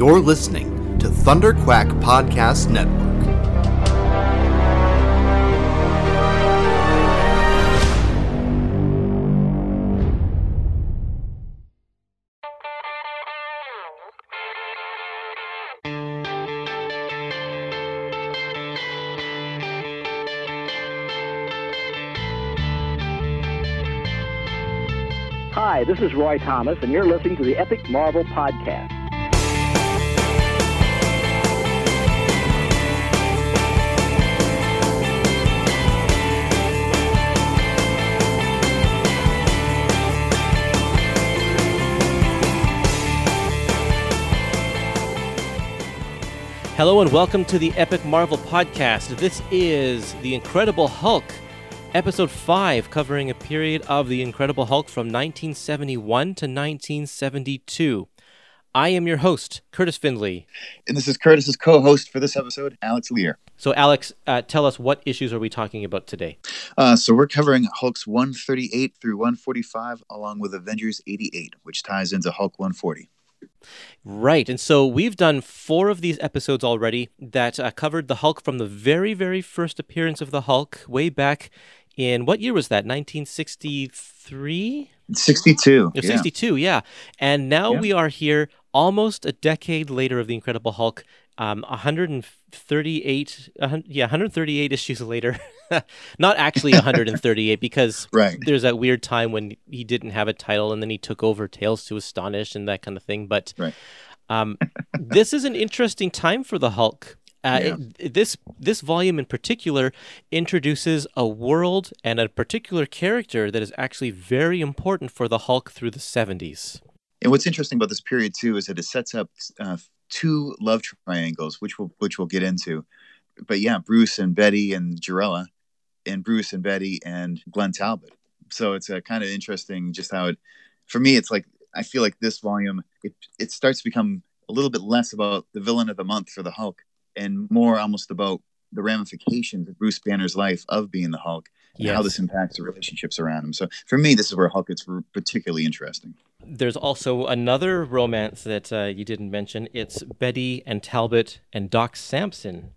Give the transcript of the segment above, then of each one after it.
You're listening to Thunder Quack Podcast Network. Hi, this is Roy Thomas, and you're listening to the Epic Marvel Podcast. Hello and welcome to the Epic Marvel Podcast. This is The Incredible Hulk, episode 5, covering a period of The Incredible Hulk from 1971 to 1972. I am your host, Kurtis Findlay. And this is Kurtis's co host for this episode, Alex Lear. So, Alex, uh, tell us what issues are we talking about today? Uh, so, we're covering Hulks 138 through 145, along with Avengers 88, which ties into Hulk 140. Right. And so we've done four of these episodes already that uh, covered the Hulk from the very, very first appearance of the Hulk way back in what year was that? 1963? 62. Yeah, yeah. 62, yeah. And now Yeah. we are here almost a decade later of The Incredible Hulk, um, 138, a hun- yeah, 138 issues later. Not actually 138 because Right. there's that weird time when he didn't have a title and then he took over Tales to Astonish and that kind of thing. But Right. um, this is an interesting time for the Hulk. Uh, Yeah. it- this this volume in particular introduces a world and a particular character that is actually very important for the Hulk through the 70s. And what's interesting about this period, too, is that it sets up uh, two love triangles, which we'll, which we'll get into. But yeah, Bruce and Betty and Jarella, and Bruce and Betty and Glenn Talbot. So it's a kind of interesting just how it, for me, it's like, I feel like this volume, it, it starts to become a little bit less about the villain of the month for the Hulk and more almost about the ramifications of Bruce Banner's life of being the Hulk and how this impacts the relationships around him. So for me, this is where Hulk gets particularly interesting. There's also another romance that uh, you didn't mention. It's Betty and Talbot and Doc Samson.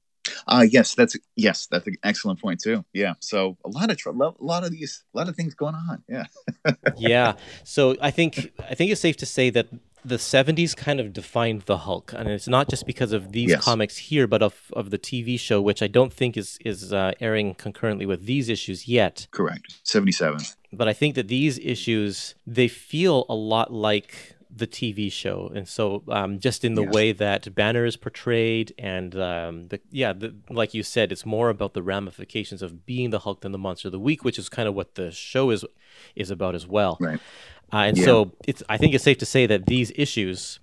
Uh yes, that's yes, that's an excellent point too. Yeah, so a lot of tr- a lot of these, a lot of things going on. Yeah, yeah. So I think I think it's safe to say that the 70s kind of defined the Hulk, and it's not just because of these Yes. comics here, but of of the TV show, which I don't think is is uh, airing concurrently with these issues yet. correct. Seventy-seven. But I think that these issues they feel a lot like the TV show, and so um, just in the Yes. way that Banner is portrayed, and um, the yeah, the, like you said, it's more about the ramifications of being the Hulk than the Monster of the Week, which is kind of what the show is is about as well. Right. Uh, and Yeah. so it's I think it's safe to say that these issues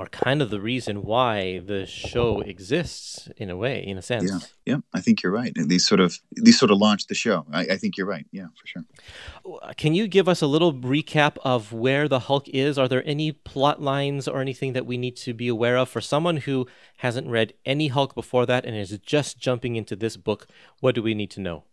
are kind of the reason why the show exists in a way, in a sense. Yeah, yeah. I think you're right. And these sort of these sort of launched the show. I, I think you're right. Yeah, for sure. Uh, Can you give us a little recap of where the Hulk is? Are there any plot lines or anything that we need to be aware of for someone who hasn't read any Hulk before that and is just jumping into this book? What do we need to know?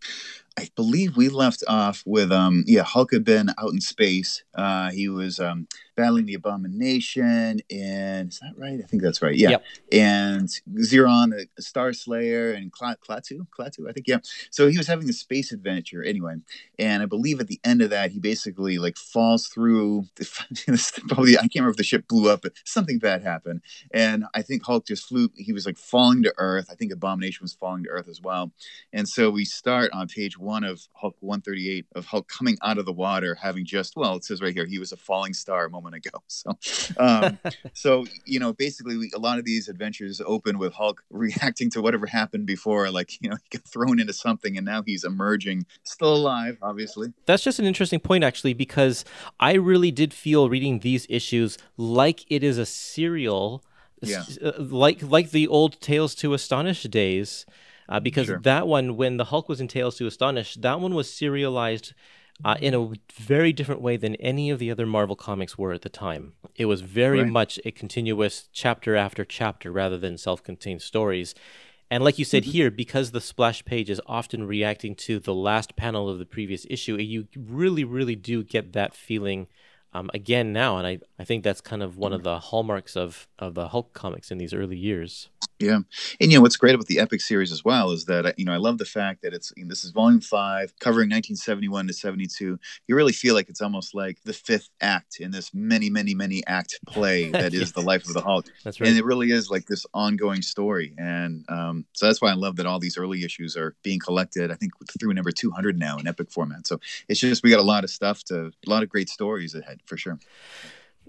I believe we left off with um yeah Hulk had been out in space. Uh, he was um battling the Abomination, and is that right? I think that's right. Yeah, Yep. and Xeron, the Star Slayer, and Kla- Klaatu, Klaatu, I think. Yeah. So he was having a space adventure anyway, and I believe at the end of that, he basically like falls through. The, probably I can't remember if the ship blew up, but something bad happened, and I think Hulk just flew. He was like falling to Earth. I think Abomination was falling to Earth as well. And so we start on page one of Hulk 138 of Hulk coming out of the water, having just, well, it says right here, he was a falling star a moment ago. So, um, so you know, basically, we, a lot of these adventures open with Hulk reacting to whatever happened before, like, you know, he got thrown into something and now he's emerging, still alive, obviously. That's just an interesting point, actually, because I really did feel reading these issues like it is a serial, Yeah. uh, like like the old Tales to Astonish days. Uh, because Sure. that one, when the Hulk was in Tales to Astonish, that one was serialized uh, in a very different way than any of the other Marvel comics were at the time. It was very Right. much a continuous chapter after chapter rather than self contained stories. And like you said here, because the splash page is often reacting to the last panel of the previous issue, you really, really do get that feeling um, again now, and I, I think that's kind of one of the hallmarks of of the Hulk comics in these early years. Yeah, and you know what's great about the Epic series as well is that you know I love the fact that it's you know, this is Volume Five, covering 1971 to 72. You really feel like it's almost like the fifth act in this many, many, many act play that is the life of the Hulk. That's right. And it really is like this ongoing story, and um, so that's why I love that all these early issues are being collected. I think through number 200 now in Epic format. So it's just we got a lot of stuff to a lot of great stories ahead for sure.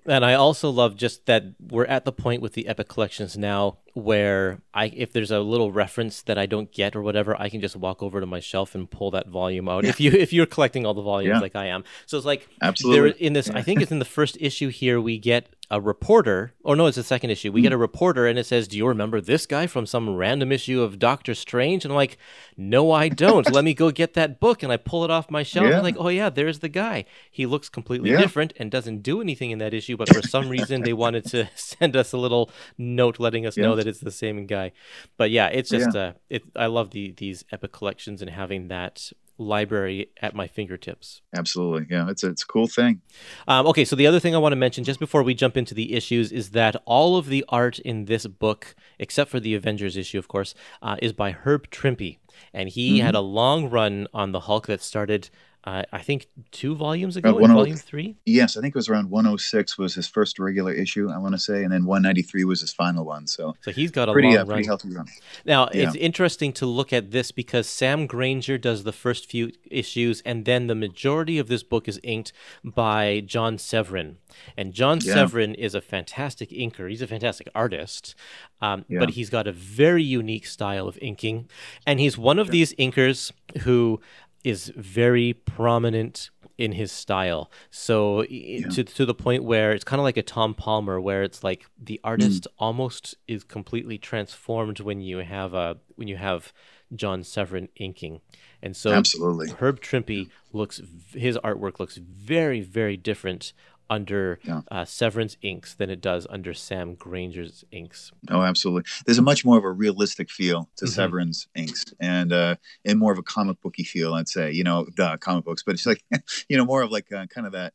And I also love just that we're at the point with the Epic collections now where I if there's a little reference that I don't get or whatever, I can just walk over to my shelf and pull that volume out. Yeah. If you if you're collecting all the volumes yeah. like I am, so it's like absolutely in this. Yeah. I think it's in the first issue here we get a reporter, or no, it's the second issue. We get a reporter, and it says, "Do you remember this guy from some random issue of Doctor Strange?" And I'm like, "No, I don't. Let me go get that book." And I pull it off my shelf. Yeah. And I'm like, "Oh yeah, there's the guy. He looks completely yeah. different and doesn't do anything in that issue, but for some reason they wanted to send us a little note letting us yeah. know that it's the same guy." But yeah, it's just uh, it. I love the these epic collections and having that library at my fingertips. Absolutely. Yeah, it's a, it's a cool thing. Um, okay, so the other thing I want to mention just before we jump into the issues is that all of the art in this book, except for the Avengers issue, of course, uh, is by Herb Trimpe. And he mm-hmm. had a long run on the Hulk that started uh, I think two volumes ago, uh, volume three. Yes, I think it was around 106 was his first regular issue. I want to say, and then 193 was his final one. So, so he's got a pretty, long uh, run. pretty healthy run. Now, yeah. it's interesting to look at this because Sam Grainger does the first few issues, and then the majority of this book is inked by John Severin. And John yeah. Severin is a fantastic inker. He's a fantastic artist, um, yeah. but he's got a very unique style of inking, and he's one of these inkers who is very prominent in his style. So yeah. to to the point where it's kind of like a Tom Palmer, where it's like the artist mm. almost is completely transformed when you have a when you have John Severin inking. And so Absolutely. Herb Trimpe looks his artwork looks very very different under yeah. uh, Severin's inks than it does under Sam Grainger's inks. Oh, absolutely. There's a much more of a realistic feel to mm-hmm. Severin's inks, and uh, and more of a comic booky feel, I'd say. You know, the comic books, but it's like, you know, more of like uh, kind of that,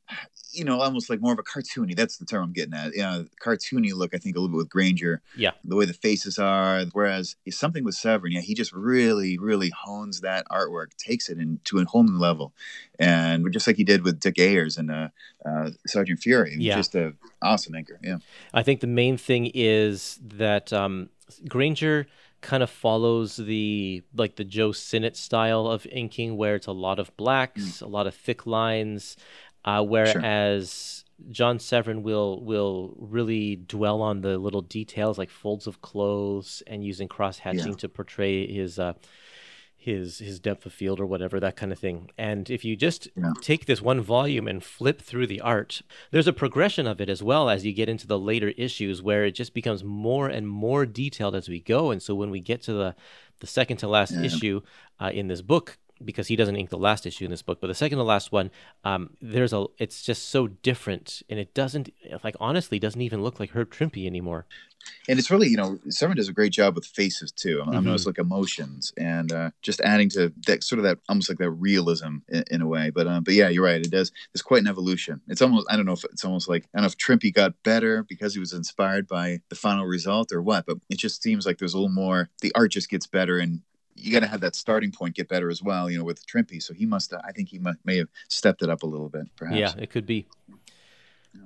you know, almost like more of a cartoony. That's the term I'm getting at. Yeah, you know, cartoony look. I think a little bit with Grainger. Yeah. The way the faces are, whereas something with Severin, yeah, he just really, really hones that artwork, takes it into a whole new level, and just like he did with Dick Ayers and uh, uh, Sergeant Fury. Yeah. Just an awesome anchor. Yeah. I think the main thing is that um, Grainger kind of follows the like the Joe Sinnott style of inking, where it's a lot of blacks, mm. a lot of thick lines, uh, whereas. Sure. John Severin will will really dwell on the little details like folds of clothes and using cross hatching yeah. to portray his uh, his his depth of field or whatever that kind of thing and if you just yeah. take this one volume and flip through the art there's a progression of it as well as you get into the later issues where it just becomes more and more detailed as we go and so when we get to the the second to last yeah. issue uh, in this book because he doesn't ink the last issue in this book, but the second to last one, um, there's a, it's just so different, and it doesn't, like, honestly, doesn't even look like Herb Trimpe anymore. And it's really, you know, Severin does a great job with faces too. I mm-hmm. like emotions and uh, just adding to that sort of that almost like that realism in, in a way. But uh, but yeah, you're right. It does. It's quite an evolution. It's almost I don't know if it's almost like I don't know if Trimpe got better because he was inspired by the final result or what. But it just seems like there's a little more. The art just gets better and you got to have that starting point get better as well, you know, with Trimpe. So he must, I think he may, may have stepped it up a little bit, perhaps. Yeah, it could be.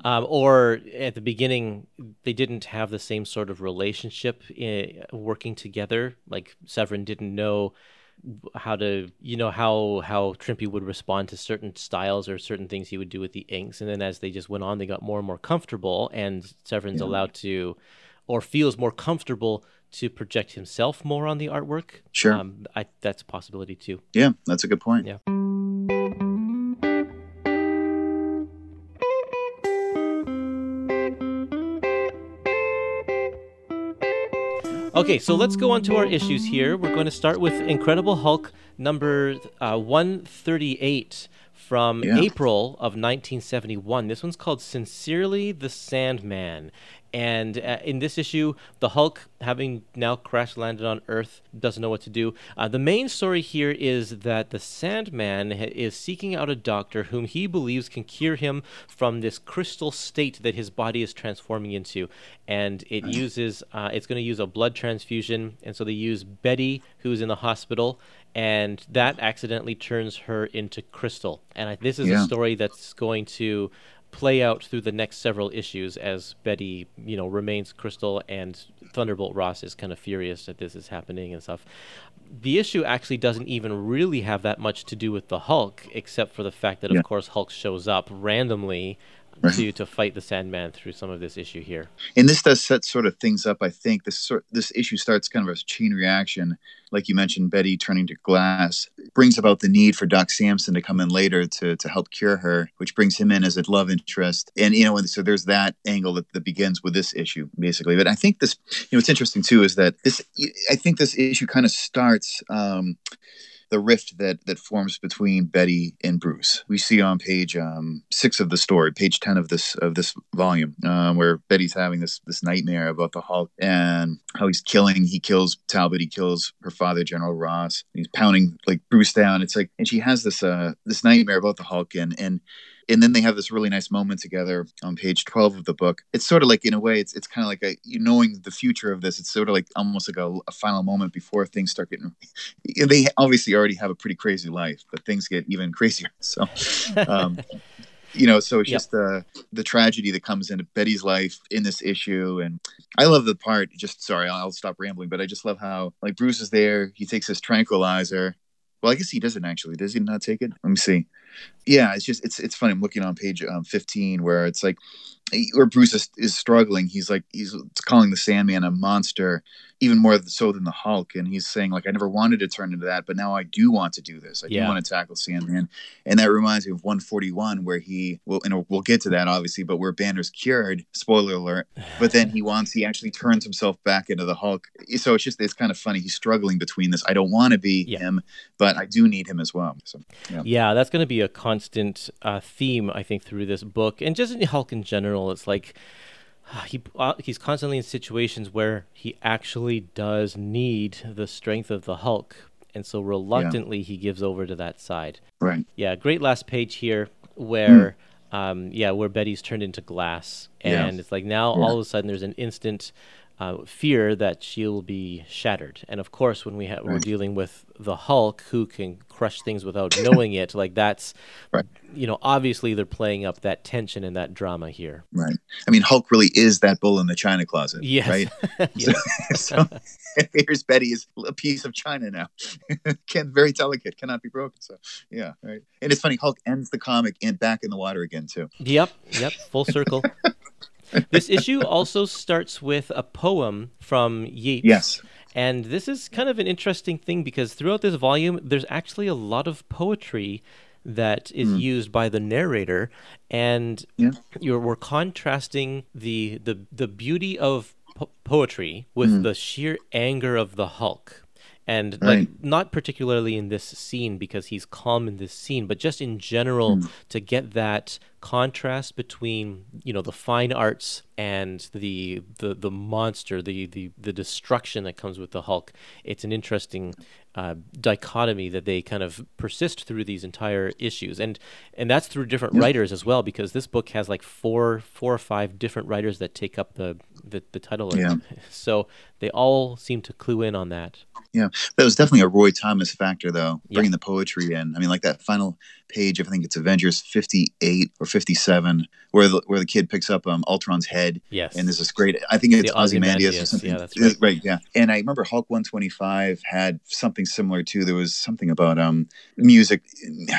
Um, or at the beginning, they didn't have the same sort of relationship in, eh, working together. Like Severin didn't know how to, you know, how how Trimpe would respond to certain styles or certain things he would do with the inks. And then as they just went on, they got more and more comfortable, and Severin's yeah. allowed to, or feels more comfortable to project himself more on the artwork. Sure. Um, I, that's a possibility too. Yeah, that's a good point. Yeah. Okay, so let's go on to our issues here. We're going to start with Incredible Hulk number uh, 138 from yeah. April of 1971. This one's called Sincerely the Sandman. And uh, in this issue, the Hulk, having now crash landed on Earth, doesn't know what to do. Uh, the main story here is that the Sandman is seeking out a doctor whom he believes can cure him from this crystal state that his body is transforming into. And it uses, uh, it's going to use a blood transfusion. And so they use Betty, who's in the hospital, and that accidentally turns her into Crystal. And I, this is Yeah. a story that's going to play out through the next several issues as Betty, you know, remains Crystal and Thunderbolt Ross is kind of furious that this is happening and stuff. The issue actually doesn't even really have that much to do with the Hulk, except for the fact that, Yeah. of course, Hulk shows up randomly Right. to to fight the Sandman through some of this issue here. and this does set sort of things up. I think this sort this issue starts kind of a chain reaction, like you mentioned. Betty turning to glass brings about the need for Doc Samson to come in later to to help cure her, which brings him in as a love interest. And you know, and so there's that angle that, that begins with this issue basically. But I think this, you know, what's interesting too is that this. I think this issue kind of starts. Um, the rift that that forms between Betty and Bruce. We see on page um, six of the story, page ten of this of this volume, um, where Betty's having this this nightmare about the Hulk and how he's killing. He kills Talbot. He kills her father, General Ross. He's pounding like Bruce down. It's like, and she has this uh this nightmare about the Hulk and and and then they have this really nice moment together on page 12 of the book. It's sort of like in a way it's, it's kind of like a you knowing the future of this it's sort of like almost like a, a final moment before things start getting they obviously already have a pretty crazy life but things get even crazier. So um, you know so it's Yep. just the the tragedy that comes into betty's life in this issue and i love the part just sorry i'll stop rambling but i just love how like bruce is there he takes his tranquilizer. Well i guess he doesn't actually does he not take it? Let me see yeah it's just it's it's funny i'm looking on page um, 15 where it's like where bruce is, is struggling. He's like he's calling the sandman a monster even more so than the hulk. And he's saying like i never wanted to turn into that but now i do want to do this. I Yeah. do want to tackle sandman. And that reminds me of 141 where he well and we'll get to that obviously but where banner's cured spoiler alert but then he wants he actually turns himself back into the hulk. So it's just it's kind of funny he's struggling between this i don't want to be Yeah. him but i do need him as well. So yeah. Yeah, that's going to be a constant uh, theme, I think, through this book, and just in Hulk in general. It's like uh, he uh, he's constantly in situations where he actually does need the strength of the Hulk, and so reluctantly he gives over to that side. right Yeah, great last page here where, um, yeah, where Betty's turned into glass, Yeah. and it's like now Yeah. all of a sudden there's an instant uh, fear that she'll be shattered. And of course, when we ha- we're dealing with the Hulk, who can crush things without knowing it, like that's, Right. you know, obviously they're playing up that tension and that drama here. right i mean hulk really is that bull in the china closet Yes. right Yeah. so here's Betty is a piece of china now. Can very delicate, cannot be broken. So yeah, right. And it's funny, Hulk ends the comic and back in the water again too. Yep, yep, full circle. this issue also starts with a poem from Yeats. Yes. And this is kind of an interesting thing because throughout this volume, there's actually a lot of poetry that is hmm. used by the narrator, and Yeah. you're we're contrasting the the the beauty of po- poetry with hmm. the sheer anger of the Hulk. And like not particularly in this scene because he's calm in this scene, but just in general to get that contrast between you know the fine arts and the the the monster, the the the destruction that comes with the Hulk. It's an interesting uh, dichotomy that they kind of persist through these entire issues, and and that's through different writers as well because this book has like four four or five different writers that take up the the, the title. Yeah. So they all seem to clue in on that. Yeah, that was definitely a Roy Thomas factor, though, Yeah. bringing the poetry in. I mean, like that final page, of I think it's Avengers 58 or 57, where the, where the kid picks up um, Ultron's head. Yes. And there's this great, I think it's Ozymandias, or something. yeah, that's right. Right, yeah. And I remember Hulk 125 had something similar too. There was something about um music,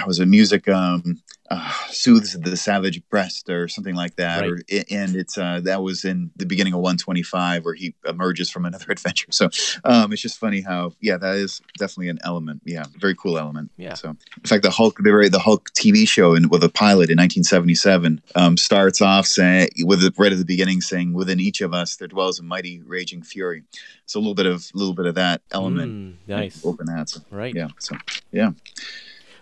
was it music um uh, soothes the savage breast or something like that. Right. Or, and it's uh, that was in the beginning of 125 where he emerges from another adventure. So um, it's just funny how, yeah, that is definitely an element. Yeah, very cool element. Yeah. So in fact, the Hulk, the very the Hulk TV show in, with a pilot in 1977 um, starts off saying with the, right at the beginning saying, "Within each of us there dwells a mighty raging fury." So a little bit of a little bit of that element. Mm, nice. Open that. So, Right. Yeah. So yeah.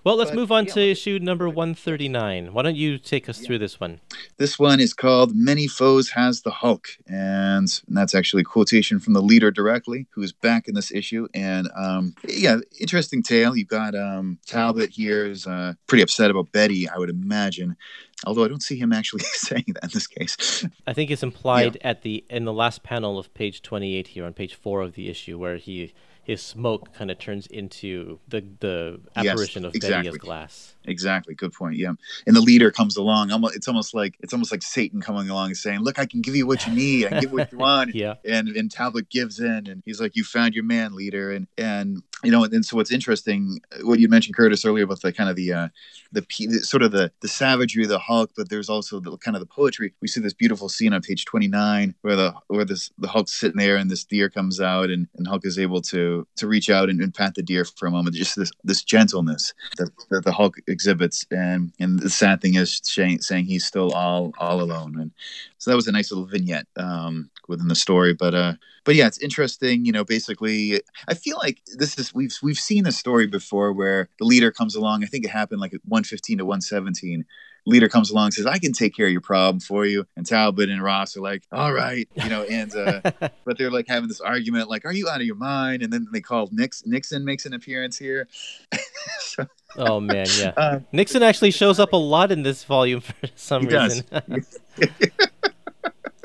Well, let's But, move on yeah, to let- issue number 139. Why don't you take us through this one? This one is called Many Foes Has the Hulk. And that's actually a quotation from the leader directly, who is back in this issue. And um, yeah, interesting tale. You've got um, Talbot here is uh, pretty upset about Betty, I would imagine. Although I don't see him actually saying that in this case. I think it's implied at the in the last panel of page 28 here on page 4 of the issue where he his smoke kind of turns into the the Yes, apparition of Betty as glass. Exactly. Good point. Yeah. And the leader comes along. Almost, it's almost like it's almost like Satan coming along and saying, "Look, I can give you what you need. I can give what you want." Yeah. And and Talbot gives in, and he's like, "You found your man, leader." And and you know, and so what's interesting, what you mentioned, Kurtis, earlier about the kind of the uh, the, the sort of the the savagery of the Hulk, but there's also the kind of the poetry. We see this beautiful scene on page 29 where the where this the Hulk's sitting there and this deer comes out, and, and Hulk is able to to reach out and, and pat the deer for a moment. Just this this gentleness that, that the Hulk exhibits, and and the sad thing is saying, saying he's still all all alone, and so that was a nice little vignette um, within the story. But uh, but yeah, it's interesting. You know, basically, I feel like this is we've we've seen this story before where the leader comes along. I think it happened like at one fifteen to one seventeen. Leader comes along and says, "I can take care of your problem for you." And Talbot and Ross are like, "All right," you know, and uh, but they're like having this argument, like, "Are you out of your mind?" And then they call Nix- Nixon makes an appearance here. so, Oh man, yeah. uh, Nixon actually shows up a lot in this volume for some reason.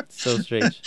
so strange.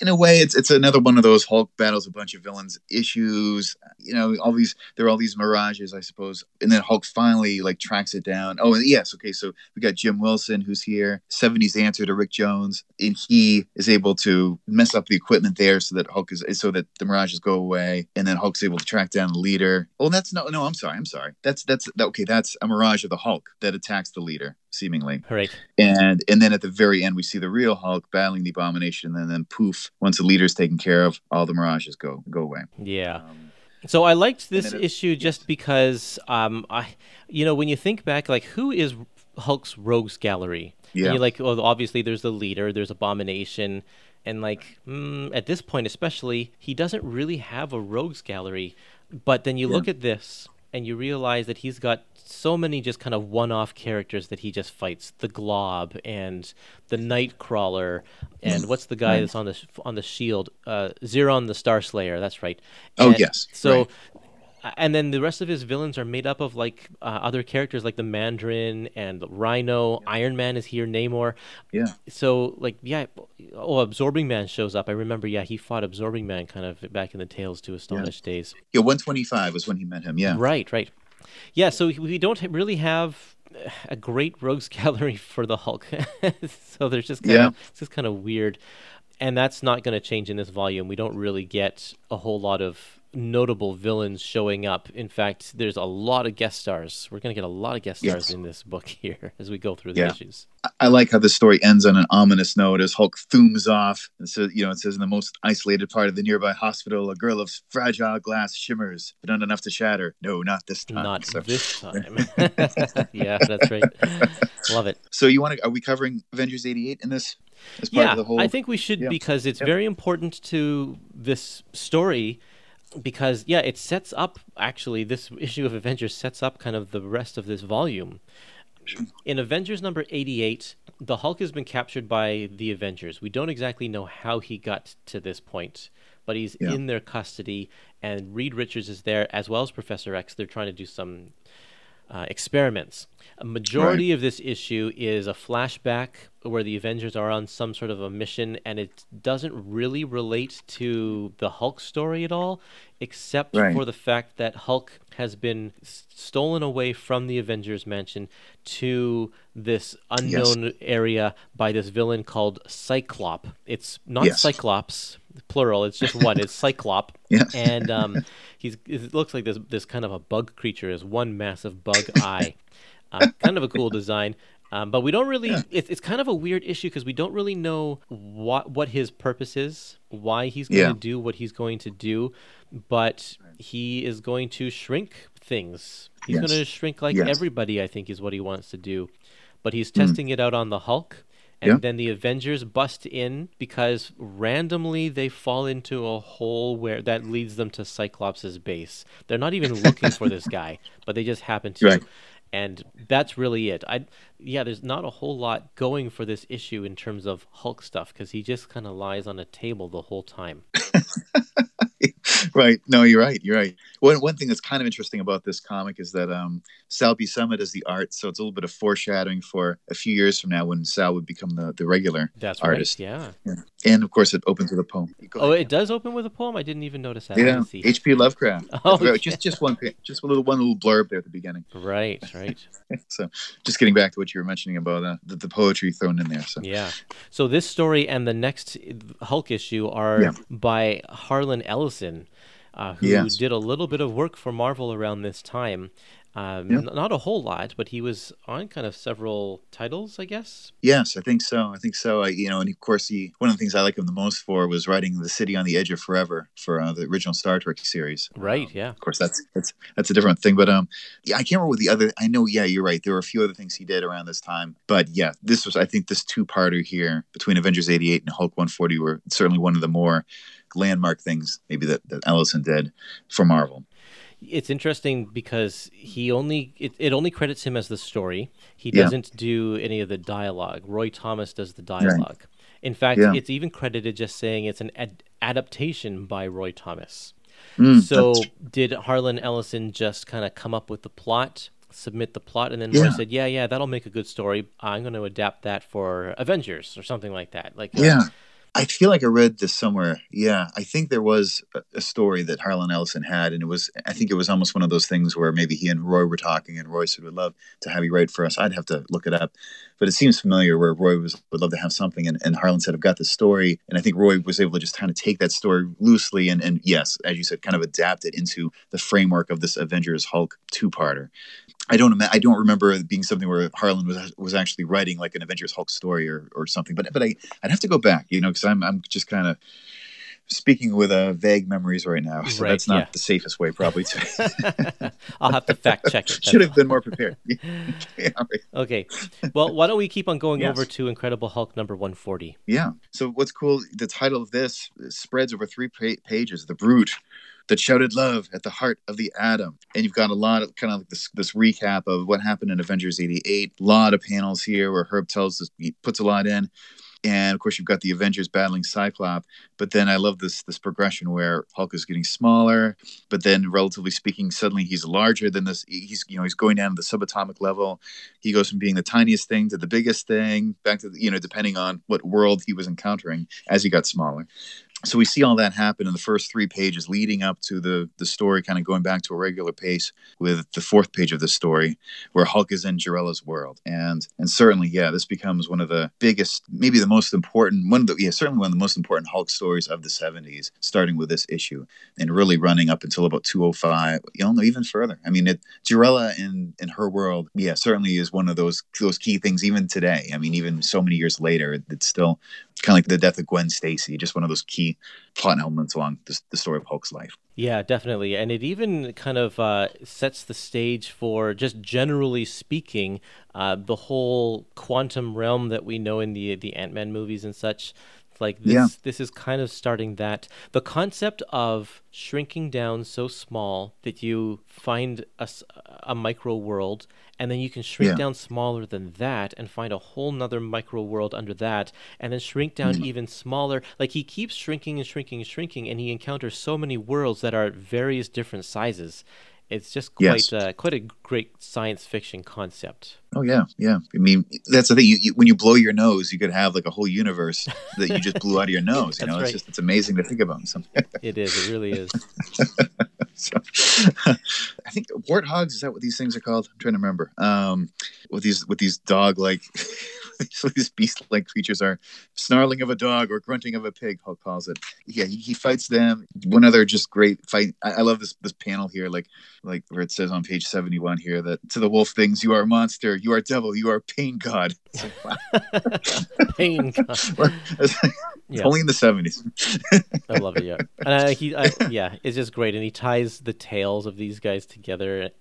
In a way, it's it's another one of those Hulk battles a bunch of villains issues. You know, all these there are all these mirages, I suppose, and then Hulk finally like tracks it down. Oh, yes, okay, so we got Jim Wilson who's here, '70s answer to Rick Jones, and he is able to mess up the equipment there so that Hulk is so that the mirages go away, and then Hulk's able to track down the leader. Oh, that's no, no, I'm sorry, I'm sorry. That's that's okay. That's a mirage of the Hulk that attacks the leader, seemingly Right. and and then at the very end we see the real Hulk battling the Abomination, and then poof, once the leader's taken care of, all the mirages go go away. Yeah. Um, So I liked this it- issue just because, um, I, you know, when you think back, like who is Hulk's rogues gallery? Yeah, like, well, obviously there's the leader, there's Abomination, and like mm, at this point, especially, he doesn't really have a rogues gallery. But then you Yeah. look at this and you realize that he's got so many just kind of one-off characters that he just fights the glob and the nightcrawler and what's the guy Right. that's on the on the shield uh Xeron the star slayer that's right Oh, yes, so right. And then the rest of his villains are made up of like uh, other characters like the Mandarin and Rhino. Iron Man is here, Namor. yeah, So like yeah, oh Absorbing Man shows up. I remember yeah he fought Absorbing Man kind of back in the Tales to Astonish days. yeah. One twenty five was when he met him. Yeah, Right, right. Yeah, so we don't really have a great rogues gallery for the Hulk. so there's just kind Yeah. of it's just kind of weird. And that's not going to change in this volume. We don't really get a whole lot of notable villains showing up. In fact, there's a lot of guest stars. We're going to get a lot of guest stars Yes. in this book here as we go through the Yeah. issues. I- like how the story ends on an ominous note as Hulk thumbs off. And so you know it says in the most isolated part of the nearby hospital, a girl of fragile glass shimmers, but not enough to shatter. No, not this time. Not So, this time. yeah, that's right. Love it. so you want to? Are we covering Avengers eighty eight in this? As part yeah, of the whole. I think we should because it's Yep. very important to this story. Because yeah, it sets up actually this issue of Avengers sets up kind of the rest of this volume. In Avengers number 88, the Hulk has been captured by the Avengers. We don't exactly know how he got to this point, but he's Yeah. in their custody, and Reed Richards is there as well as Professor X. They're trying to do some uh, experiments. A majority of this issue is a flashback where the Avengers are on some sort of a mission, and it doesn't really relate to the Hulk story at all, except Right. for the fact that Hulk has been stolen away from the Avengers mansion to this unknown area by this villain called Cyclop. It's not Yes. Cyclops, plural. It's just one. It's Cyclop Yeah. and um, he's it looks like this this kind of a bug creature is one massive bug eye. Uh, kind of a cool design. Um, but we don't really. It's it's kind of a weird issue because we don't really know what what his purpose is, why he's going Yeah. to do what he's going to do, but he is going to shrink things. He's Yes. going to shrink like Yes. everybody. I think is what he wants to do, but he's Hmm. testing it out on the Hulk, and Yeah. then the Avengers bust in because randomly they fall into a hole where that leads them to Cyclops' base. They're not even looking for this guy, but they just happen to. Right. And that's really it. I yeah, there's not a whole lot going for this issue in terms of Hulk stuff because he just kind of lies on a table the whole time. right. No, you're right. You're right. One one thing that's kind of interesting about this comic is that um, Sal Buscema is the art, so it's a little bit of foreshadowing for a few years from now when Sal would become the, the regular That's artist. right. Yeah. And of course, it opens with a poem. Go Oh, ahead. it does open with a poem. I didn't even notice that. yeah. Let me see. H.P. Lovecraft. Oh, Well, okay. Just just one just a little one little blurb there at the beginning. Right. Right. so just getting back to what you were mentioning about uh, the, the poetry thrown in there. So Yeah. So this story and the next Hulk issue are Yeah. by Harlan Ellison, uh, who Yes. did a little bit of work for Marvel around this time. Um, Yeah. Not a whole lot, but he was on kind of several titles, I guess. yes, I think so. I think so. I, you know, and of course, he one of the things I like him the most for was writing the City on the Edge of Forever for uh, the original Star Trek series. Right. Um, Yeah. Of course, that's that's that's a different thing. But um, yeah, I can't remember what the other. I know. Yeah, you're right. There were a few other things he did around this time. But yeah, this was. I think this two parter here between Avengers '88 and Hulk 140 were certainly one of the more landmark things maybe that that Ellison did for Marvel. It's interesting because he only it, it only credits him as the story. He Yeah. doesn't do any of the dialogue. Roy Thomas does the dialogue. In fact, Yeah. it's even credited just saying it's an ad- adaptation by Roy Thomas. Mm, So that's- did Harlan Ellison just kind of come up with the plot, submit the plot, and then Roy said, "Yeah, yeah, that'll make a good story. I'm going to adapt that for Avengers or something like that." Like, uh, yeah. I feel like I read this somewhere. Yeah, I think there was a, story that Harlan Ellison had, and it was. I think it was almost one of those things where maybe he and Roy were talking, and Roy said, "Would love to have you write for us." I'd have to look it up, but it seems familiar. Where Roy was would love to have something, and, and Harlan said, "I've got this story," and I think Roy was able to just kind of take that story loosely, and and yes, as you said, kind of adapt it into the framework of this Avengers Hulk two-parter. I don't ima- I don't remember it being something where Harlan was was actually writing like an Avengers Hulk story or, or something. But but I I'd have to go back, you know, because I'm I'm just kind of speaking with uh, vague memories right now. So Right, that's not yeah. the safest way probably to. I'll have to fact check it. Should have been more prepared. yeah, right. Okay. Well, why don't we keep on going Yes. over to Incredible Hulk number 140? Yeah. So what's cool? The title of this spreads over three pa- pages. The brute that shouted love at the heart of the atom, and you've got a lot of kind of like this this recap of what happened in Avengers '88. A lot of panels here where Herb tells us he puts a lot in. And of course, you've got the Avengers battling Cyclops. But then I love this this progression where Hulk is getting smaller, but then relatively speaking, suddenly he's larger than this. He's you know he's going down to the subatomic level. He goes from being the tiniest thing to the biggest thing, back to the, you know depending on what world he was encountering as he got smaller. So we see all that happen in the first three pages, leading up to the the story, kind of going back to a regular pace with the fourth page of the story, where Hulk is in Jarella's world, and and certainly, yeah, this becomes one of the biggest, maybe the most important one of the yeah, certainly one of the most important Hulk stories of the '70s, starting with this issue and really running up until about 205. You know, no, even further. I mean, it, Jarella in in her world, yeah, certainly is one of those those key things even today. I mean, even so many years later, it's still kind of like the death of Gwen Stacy, just one of those key plot elements along the, the story of Hulk's life. Yeah, definitely. And it even kind of uh, sets the stage for, just generally speaking, uh, the whole quantum realm that we know in the the Ant Man movies and such. Like this, Yeah. this is kind of starting that. The concept of shrinking down so small that you find a micro world, and then you can shrink Yeah. down smaller than that and find a whole nother micro world under that, and then shrink down Mm-hmm. even smaller. Like he keeps shrinking and shrinking and shrinking, and he encounters so many worlds that are various different sizes. It's just quite Yes. uh, quite a great science fiction concept. Oh yeah, yeah. I mean, that's the thing. You, you, when you blow your nose, you could have like a whole universe that you just blew out of your nose. You know, right. it's just it's amazing to think about. It is. It really is. so I think warthogs is that what these things are called? I'm trying to remember. Um, with these with these dog like these beast like creatures are snarling of a dog or grunting of a pig. Hulk calls it. Yeah, he, he fights them. One other just great fight. I, I love this this panel here, like like where it says on page seventy one here that to the wolf things you are a monster, you are devil, you are pain god. Like, wow. Pain. God. Yeah. Only in the seventies. I love it. Yeah, and I, he, I, yeah, it's just great, and he ties the tails of these guys together.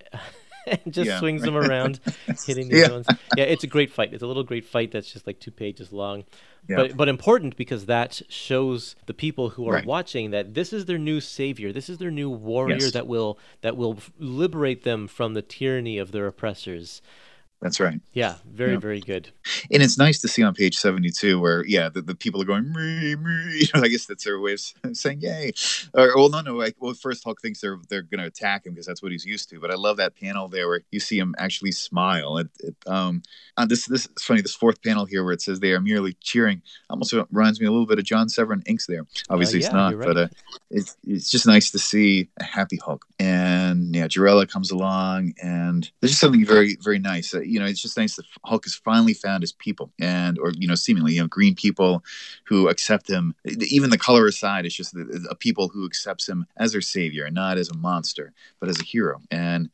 and just Yeah. swings them around, hitting these Yeah. ones. Yeah, it's a great fight. It's a little great fight that's just like two pages long. Yeah. But but important because that shows the people who are Right. watching that this is their new savior. This is their new warrior Yes. that will that will liberate them from the tyranny of their oppressors. That's right. Yeah, very Yeah. very good. And it's nice to see on page 72 where, yeah, the, the people are going, me, me. You know, I guess that's their way of saying, yay. Or, well, no, no. Like, well, first Hulk thinks they're they're going to attack him because that's what he's used to. But I love that panel there where you see him actually smile. It, it, um, uh, this, this is funny. This fourth panel here where it says they are merely cheering almost reminds me a little bit of John Severin Inks there. Obviously, it's Uh, yeah, not, you're but uh, it's, it's just nice to see a happy Hulk. And yeah, Jarella comes along, and there's just something very, very nice. Uh, you know, it's just nice that Hulk has finally found his people, and or you know, seemingly you know, green people who accept him. Even the color aside, it's just a, people who accepts him as their savior, and not as a monster, but as a hero. And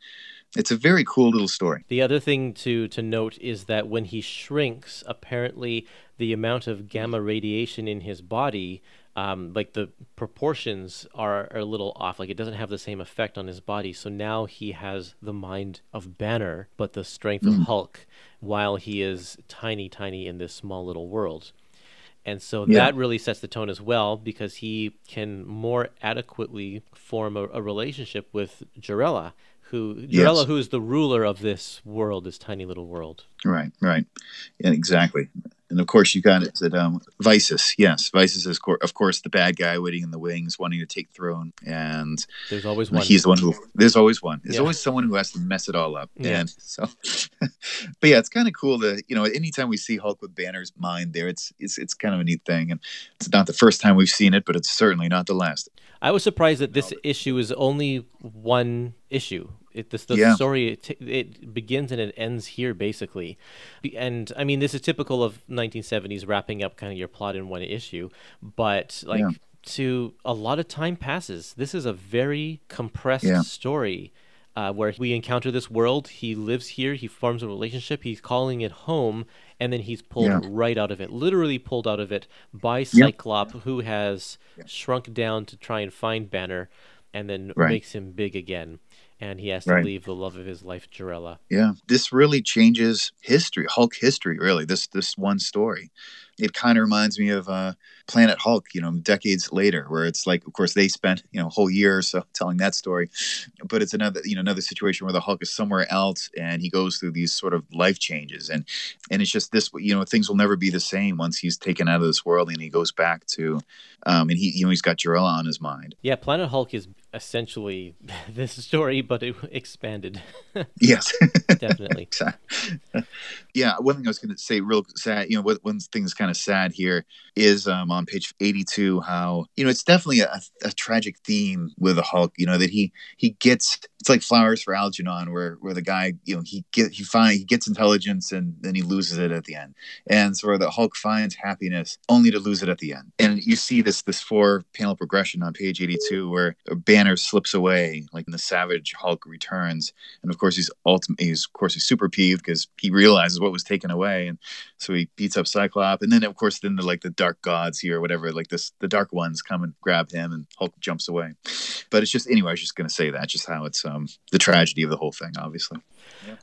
it's a very cool little story. The other thing to to note is that when he shrinks, apparently the amount of gamma radiation in his body, um, like the proportions are, are a little off. Like it doesn't have the same effect on his body. So now he has the mind of Banner, but the strength of Hulk, while he is tiny, tiny in this small little world. And so Yeah. that really sets the tone as well because he can more adequately form a, a relationship with Jarella, who Jarella, Yes. who is the ruler of this world, this tiny little world. Right, right, yeah, exactly. And of course, you got it That um, Visis. Yes, Visis is, cor- of course, the bad guy waiting in the wings, wanting to take throne, and There's always one. he's the one who. There's always one. There's Yeah. always someone who has to mess it all up. Yeah. And so, but yeah, it's kind of cool to you know. Anytime we see Hulk with Banner's mind there, it's it's it's kind of a neat thing, and it's not the first time we've seen it, but it's certainly not the last. I was surprised that this issue is only one issue. It, this the Yeah. story it, it begins and it ends here basically, and I mean this is typical of 1970s wrapping up kind of your plot in one issue, but like Yeah. to a lot of time passes. This is a very compressed Yeah. story. Uh, where we encounter this world, he lives here, he forms a relationship, he's calling it home, and then he's pulled Yeah. right out of it, literally pulled out of it by Yep. Who has Yeah. shrunk down to try and find Banner, and then Right. makes him big again. And he has to Right. leave the love of his life, Jarella. Yeah, this really changes history, Hulk history. Really, this this one story. It kind of reminds me of uh, Planet Hulk. You know, decades later, where it's like, of course, they spent you know a whole year or so telling that story, but it's another you know another situation where the Hulk is somewhere else and he goes through these sort of life changes, and and it's just this you know things will never be the same once he's taken out of this world and he goes back to, um, and he you know he's got Jarella on his mind. Yeah, Planet Hulk is essentially this story, but it expanded. Yes. Definitely. yeah, one thing I was going to say, real sad. You know, one thing that's kind of sad here is um, on page eighty-two how you know it's definitely a, a tragic theme with the Hulk. You know that he he gets it's like flowers for Algernon, where where the guy you know he get he find he gets intelligence and then he loses it at the end, and so where the Hulk finds happiness only to lose it at the end. And you see this this four panel progression on page eighty-two where Banner slips away, like the Savage Hulk returns, and of course he's ultimately he's of course he's super peeved because he realizes what was taken away, and so he beats up Cyclops. and then of course then the like the dark gods here or whatever, like this the dark ones come and grab him, and Hulk jumps away. But it's just anyway, I was just gonna say that, just how it's um the tragedy of the whole thing, obviously.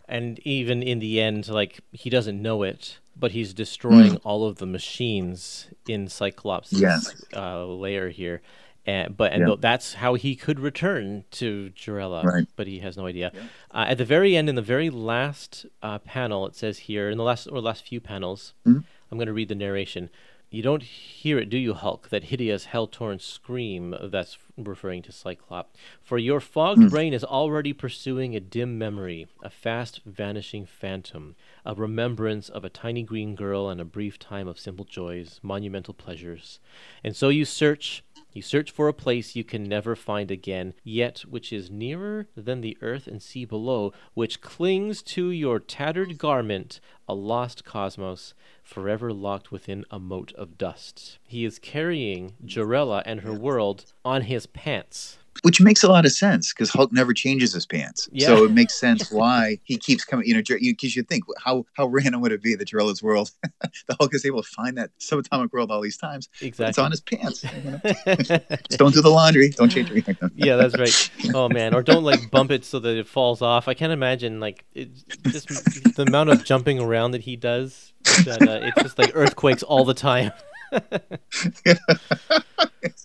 And even in the end, like he doesn't know it, but he's destroying Mm. all of the machines in Cyclops' Yes. uh, lair here. And, but and Yeah. th- that's how he could return to Jarella, Right. but he has no idea. Uh, at the very end, in the very last uh, panel, it says here in the last or last few panels, Mhm. I'm going to read the narration. You don't hear it, do you, Hulk? That hideous, hell-torn scream. That's referring to Cyclop. For your fogged brain is already pursuing a dim memory, a fast vanishing phantom, a remembrance of a tiny green girl and a brief time of simple joys, monumental pleasures. And so you search. You search for a place you can never find again, yet which is nearer than the earth and sea below, which clings to your tattered garment, a lost cosmos, forever locked within a moat of dust. He is carrying Jarella and her world on his pants. Which makes a lot of sense because Hulk never changes his pants. Yeah. So it makes sense why he keeps coming. You know, because you think how how random would it be that Jarella's world, the Hulk is able to find that subatomic world all these times. but It's on his pants. you know? Just don't do the laundry. Don't change anything. yeah, that's right. Oh man, or don't like bump it so that it falls off. I can't imagine like it, just the amount of jumping around that he does. That uh, it's just like earthquakes all the time.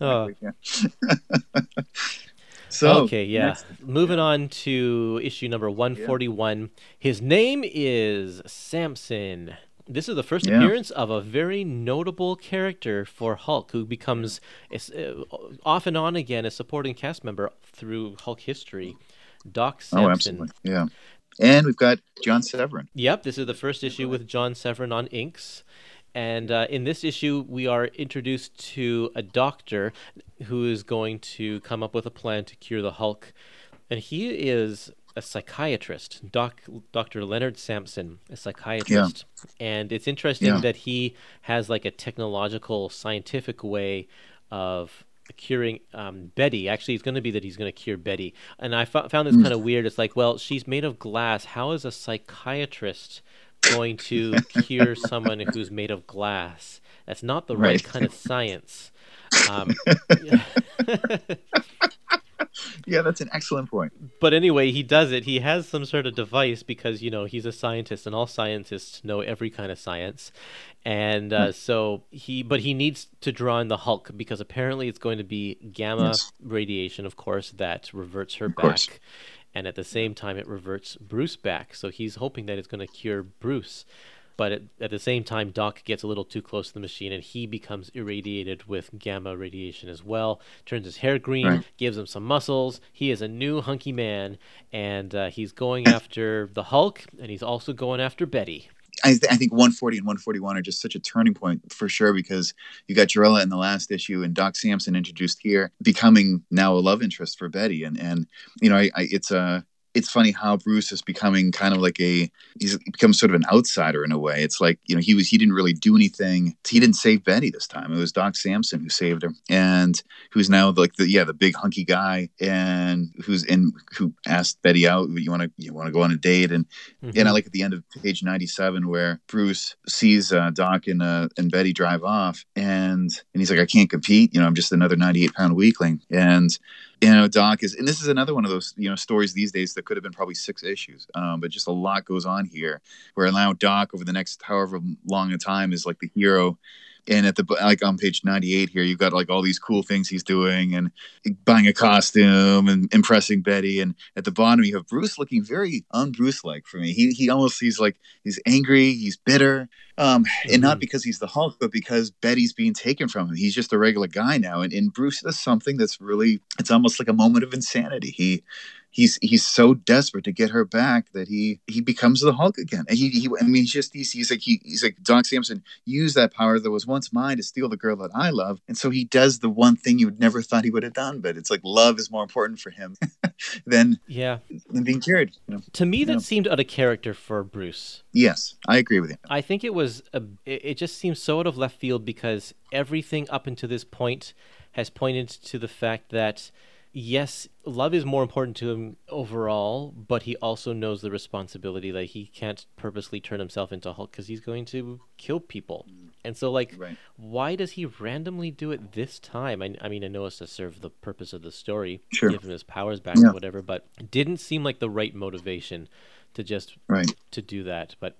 Oh. Yeah. so okay, yeah. next- Moving on to issue number 141. His name is Samson. This is the first Yeah. appearance of a very notable character for Hulk, who becomes uh, off and on again a supporting cast member through Hulk history. Doc Samson. Oh, absolutely. Yeah. And we've got John Severin. Yep, this is the first issue with John Severin on inks. And uh, in this issue, we are introduced to a doctor who is going to come up with a plan to cure the Hulk. And he is a psychiatrist, Doc, Dr. Leonard Samson, a psychiatrist. Yeah. And it's interesting Yeah. that he has like a technological, scientific way of curing um, Betty. Actually, it's going to be that he's going to cure Betty. And I found this kind of weird. It's like, well, she's made of glass. How is a psychiatrist going to cure someone who's made of glass? That's not the right, Right. kind of science. Um, Yeah, that's an excellent point. but anyway, he does it. He has some sort of device because you know he's a scientist, and all scientists know every kind of science. And uh, so he, but he needs to draw in the Hulk because apparently it's going to be gamma Yes. radiation, of course, that reverts her Of back, course. And at the same time it reverts Bruce back. So he's hoping that it's going to cure Bruce. But at, at the same time, Doc gets a little too close to the machine and he becomes irradiated with gamma radiation as well. Turns his hair green, Right. gives him some muscles. He is a new hunky man, and uh, he's going after the Hulk, and he's also going after Betty. I, th- I think 140 and 141 are just such a turning point for sure because you got Jarella in the last issue and Doc Samson introduced here, becoming now a love interest for Betty. And and you know, I, I it's a it's funny how Bruce is becoming kind of like a he's become sort of an outsider in a way. It's like you know he was he didn't really do anything. He didn't save Betty this time. It was Doc Samson who saved her, and who's now like the yeah the big hunky guy and who's in who asked Betty out. You want to you want to go on a date and and I like at the end of page 97 where Bruce sees uh, Doc and uh, and Betty drive off and and he's like I can't compete you know I'm just another 98 pound weakling and you know Doc is and this is another one of those you know stories these days that could have been probably six issues. Um, but just a lot goes on here. Where now Doc over the next however long a time is like the hero and at the like on page 98 here you've got like all these cool things he's doing and buying a costume and impressing betty. And at the bottom you have bruce looking very un-bruce like for me. He, he almost he's like he's angry he's bitter um, and not Mhm. because he's the hulk but because betty's being taken from him. He's just a regular guy now. And, and bruce does something that's really it's almost like a moment of insanity. He he's he's so desperate to get her back that he he becomes the Hulk again. And he, he I mean, he's just he's, he's like he, he's like Doc Samson used that power that was once mine to steal the girl that I love, and so he does the one thing you would never thought he would have done. But it's like love is more important for him than Yeah. than being cured. You know? To me, that Yeah. seemed out of character for Bruce. Yes, I agree with you. I think it was a, it just seems so out of left field because everything up until this point has pointed to the fact that yes, love is more important to him overall, but he also knows the responsibility that he can't purposely turn himself into Hulk because he's going to kill people. And so, like, Right. why does he randomly do it this time? I, I mean, I know it's to serve the purpose of the story, Sure. give him his powers back Yeah. or whatever, but it didn't seem like the right motivation to just Right. to do that. But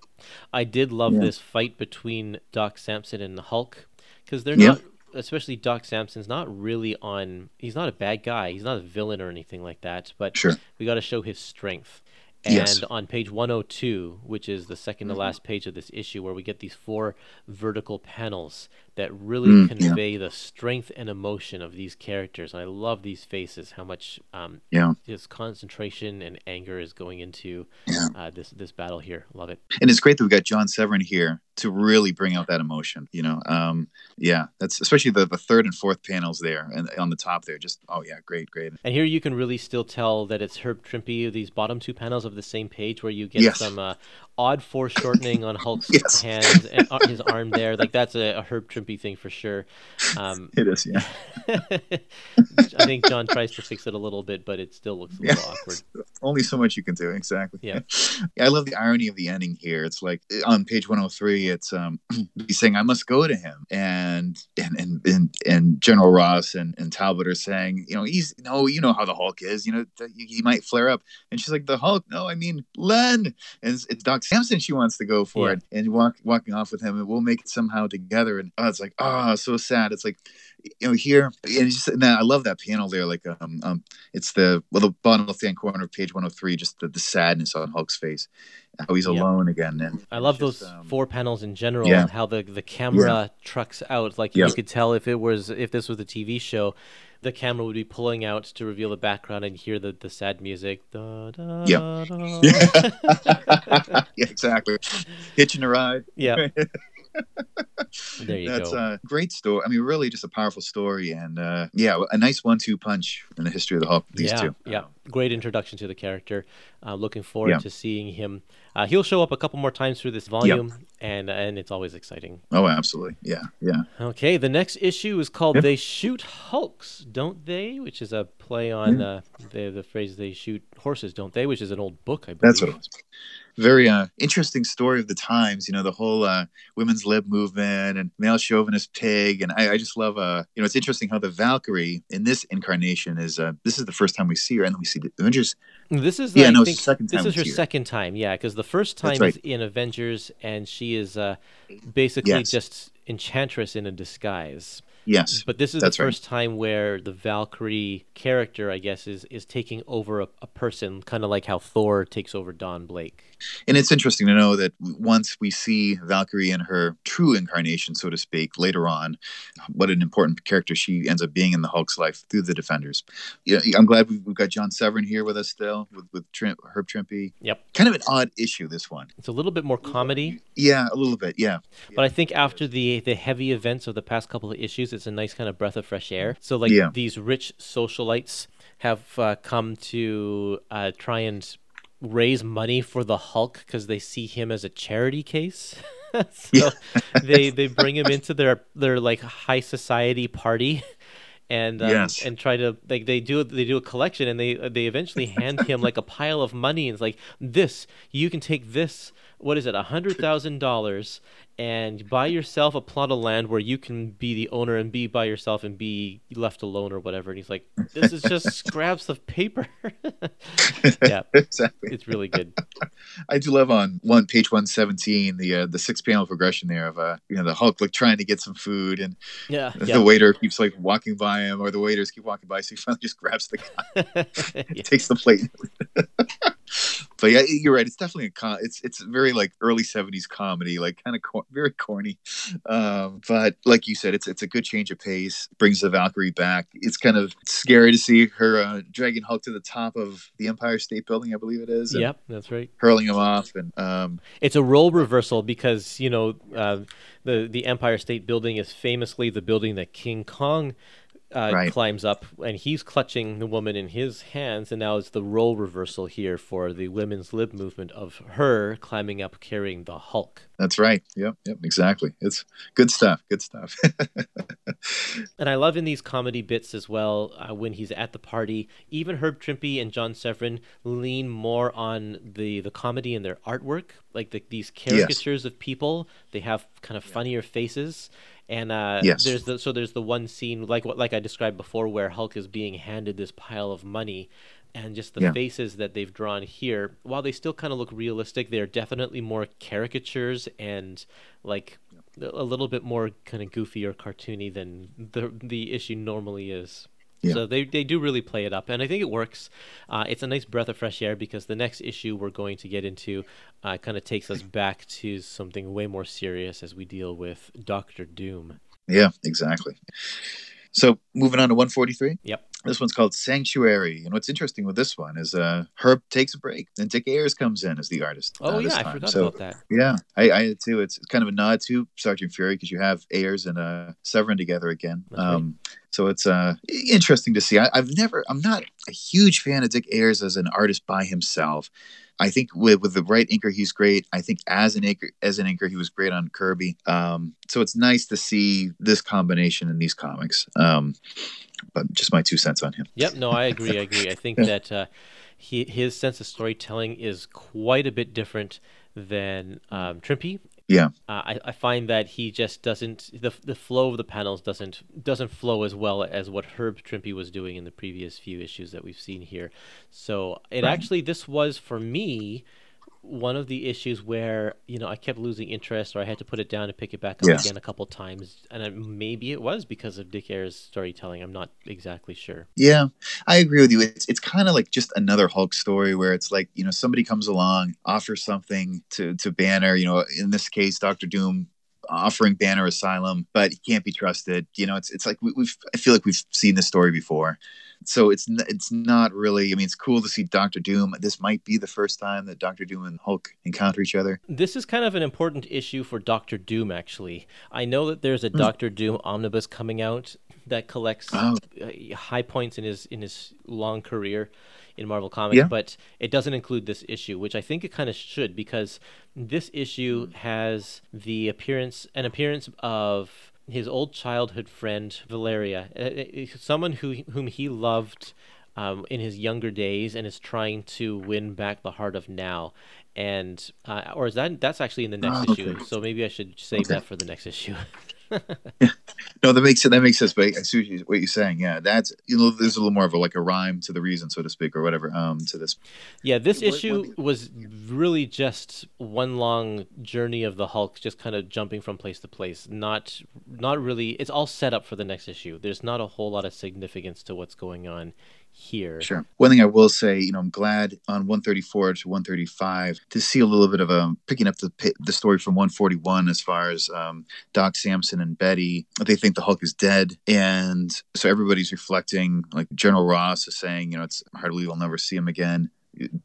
I did love Yeah. this fight between Doc Samson and the Hulk because they're Yeah. not, especially Doc Samson's not really on. He's not a bad guy. He's not a villain or anything like that. But Sure. we got to show his strength. And Yes. on page 102, which is the 2nd Mm-hmm. to last page of this issue, where we get these four vertical panels that really Mm, yeah. convey the strength and emotion of these characters. And I love these faces, how much um, Yeah. his concentration and anger is going into Yeah. uh, this this battle here. Love it. And it's great that we got John Severin here to really bring out that emotion. You know, um, yeah, that's especially the the third and fourth panels there and on the top there. Just oh yeah, great, great. And here you can really still tell that it's Herb Trimpe, these bottom two panels of the same page where you get Yes. some uh, odd foreshortening on Hulk's Yes. hands and his arm there. Like that's a, a Herb Trimpe thing for sure. Um, It is, yeah. I think John tries to fix it a little bit, but it still looks a little Yeah. awkward. Only so much you can do, exactly. Yeah. I love the irony of the ending here. It's like on page 103, it's um he's saying, I must go to him. And and and and, and General Ross and, and Talbot are saying, you know, he's no, you know how the Hulk is, you know, he might flare up. And she's like, the Hulk, no, I mean Len. And it's, it's Doc Samson she wants to go for Yeah. it and walk walking off with him and we'll make it somehow together. And oh, it's like, oh, so sad. It's like you know, here and just and I love that panel there. Like um um it's the well the bottom left hand corner of page 103, just the, the sadness on Hulk's face. How he's Yeah. alone again. And I love it's those um, four panels in general. yeah. How the the camera trucks out. Like you could tell if it was if this was a TV show, the camera would be pulling out to reveal the background and hear the, the sad music. Da, da, Yeah. da. yeah, exactly. Hitching a ride. yeah. There you go. That's go. a great story. I mean, really just a powerful story and uh yeah, a nice one two punch in the history of the Hulk, these yeah, two. yeah, great introduction to the character. Uh, looking forward Yeah. to seeing him. Uh, he'll show up a couple more times through this volume, and and it's always exciting. Oh, absolutely. Yeah, yeah. Okay, the next issue is called Yep. "They Shoot Hulks, Don't They?" which is a play on uh, the the phrase "They shoot horses, don't they?" which is an old book, I believe. That's what it was. Very uh, interesting story of the times. You know, the whole uh, women's lib movement and male chauvinist pig. And I, I just love, uh, you know, it's interesting how the Valkyrie in this incarnation is. Uh, this is the first time we see her, and we see the Avengers. This is Yeah, no, think second this is her we see her. second time, yeah, because the first time right. is in Avengers, and she is uh, basically Yes. just Enchantress in a disguise. Yes, But this is the right. first time where the Valkyrie character, I guess, is is taking over a, a person, kind of like how Thor takes over Don Blake. And it's interesting to know that once we see Valkyrie in her true incarnation, so to speak, later on, what an important character she ends up being in the Hulk's life through the Defenders. Yeah, I'm glad we've, we've got John Severin here with us still, with with Trim, Herb Trimpe. Yep, Kind of an odd issue, this one. it's a little bit more comedy, Yeah, a little bit. Yeah, but I think after the the heavy events of the past couple of issues, it's a nice kind of breath of fresh air. So like Yeah. these rich socialites have uh, come to uh, try and raise money for the Hulk because they see him as a charity case. so they they bring him into their their like high society party and um, Yes. and try to like they do they do a collection and they they eventually hand him like a pile of money and it's like this you can take this what is it a hundred thousand dollars and buy yourself a plot of land where you can be the owner and be by yourself and be left alone or whatever and he's like this is just scraps of paper yeah exactly. it's really good I do love on one page one seventeen the uh, the six panel progression there of uh you know the Hulk like trying to get some food and yeah the yeah waiter keeps like walking by him or the waiters keep walking by so he finally just grabs the guy Yeah. takes the plate. But yeah, you're right. It's definitely a com- it's it's very like early '70s comedy, like kind of cor- very corny. Um, but like you said, it's it's a good change of pace. Brings the Valkyrie back. It's kind of scary to see her uh, dragging Hulk to the top of the Empire State Building, I believe it is. yep that's right Hurling him off, and um, It's a role reversal because you know uh, the the Empire State Building is famously the building that King Kong uh, Right. climbs up, and he's clutching the woman in his hands, and now it's the role reversal here for the women's lib movement of her climbing up carrying the Hulk. That's right. Yep, yep, exactly. It's good stuff. Good stuff. And I love in these comedy bits as well uh, when he's at the party. Even Herb Trimpe and John Severin lean more on the the comedy in their artwork, like the, these caricatures of people. They have kind of funnier faces, and uh, Yes. there's the so there's the one scene like what like I described before where Hulk is being handed this pile of money. And just the Yeah. faces that they've drawn here, while they still kind of look realistic, they're definitely more caricatures and like a little bit more kind of goofy or cartoony than the the issue normally is. Yeah. So they they do really play it up, and I think it works. Uh, it's a nice breath of fresh air because the next issue we're going to get into uh, kind of takes us back to something way more serious as we deal with Doctor Doom. Yeah, exactly. So moving on to 143. Yep. This one's called Sanctuary. And what's interesting with this one is uh, Herb takes a break, and Dick Ayers comes in as the artist. Oh uh, yeah, I forgot So, about that. Yeah, I, I did too. It's, it's kind of a nod to Sergeant Fury because you have Ayers and uh, Severin together again. Um, so it's uh, interesting to see. I, I've never, I'm not a huge fan of Dick Ayers as an artist by himself. I think with, with the right inker, he's great. I think as an inker, as an inker, he was great on Kirby. Um, so it's nice to see this combination in these comics. Um, but just my two cents on him. Yep, no, I agree. I agree. I think that uh, he his sense of storytelling is quite a bit different than um, Trimpe. Yeah. Uh, I, I find that he just doesn't the the flow of the panels doesn't doesn't flow as well as what Herb Trimpe was doing in the previous few issues that we've seen here. So it Right. actually this was for me one of the issues where you know I kept losing interest or I had to put it down and pick it back up Yes. again a couple times, and I, maybe it was because of Dick Ayers' storytelling. I'm not exactly sure. Yeah, I agree with you. It's it's kind of like just another Hulk story where it's like you know somebody comes along, offers something to to Banner. You know, in this case, Doctor Doom offering Banner asylum, but he can't be trusted. You know, it's it's like we, we've I feel like we've seen this story before. So it's it's not really. I mean, it's cool to see Doctor Doom. This might be the first time that Doctor Doom and Hulk encounter each other. This is kind of an important issue for Doctor Doom, actually. I know that there's a Doctor Doom omnibus coming out that collects Oh. uh, high points in his in his long career in Marvel Comics, Yeah. but it doesn't include this issue, which I think it kind of should because this issue has the appearance an appearance of his old childhood friend Valeria, uh, uh, someone who whom he loved um, in his younger days and is trying to win back the heart of now. And uh, or is that that's actually in the next Oh, issue? So maybe I should save Okay. that for the next issue. No, that makes it. that makes sense. But I see what you- what you're saying. Yeah, that's you know, there's a little more of a like a rhyme to the reason, so to speak, or whatever. Um, to this. Yeah, this What- issue was really just one long journey of the Hulk, just kind of jumping from place to place. Not, not really. It's all set up for the next issue. There's not a whole lot of significance to what's going on here. Sure. One thing I will say, you know, I'm glad on 134 to 135 to see a little bit of um picking up the the story from 141 as far as um, Doc Samson and Betty. They think the Hulk is dead, and so everybody's reflecting. Like General Ross is saying, you know, it's hard to believe I'll never see him again.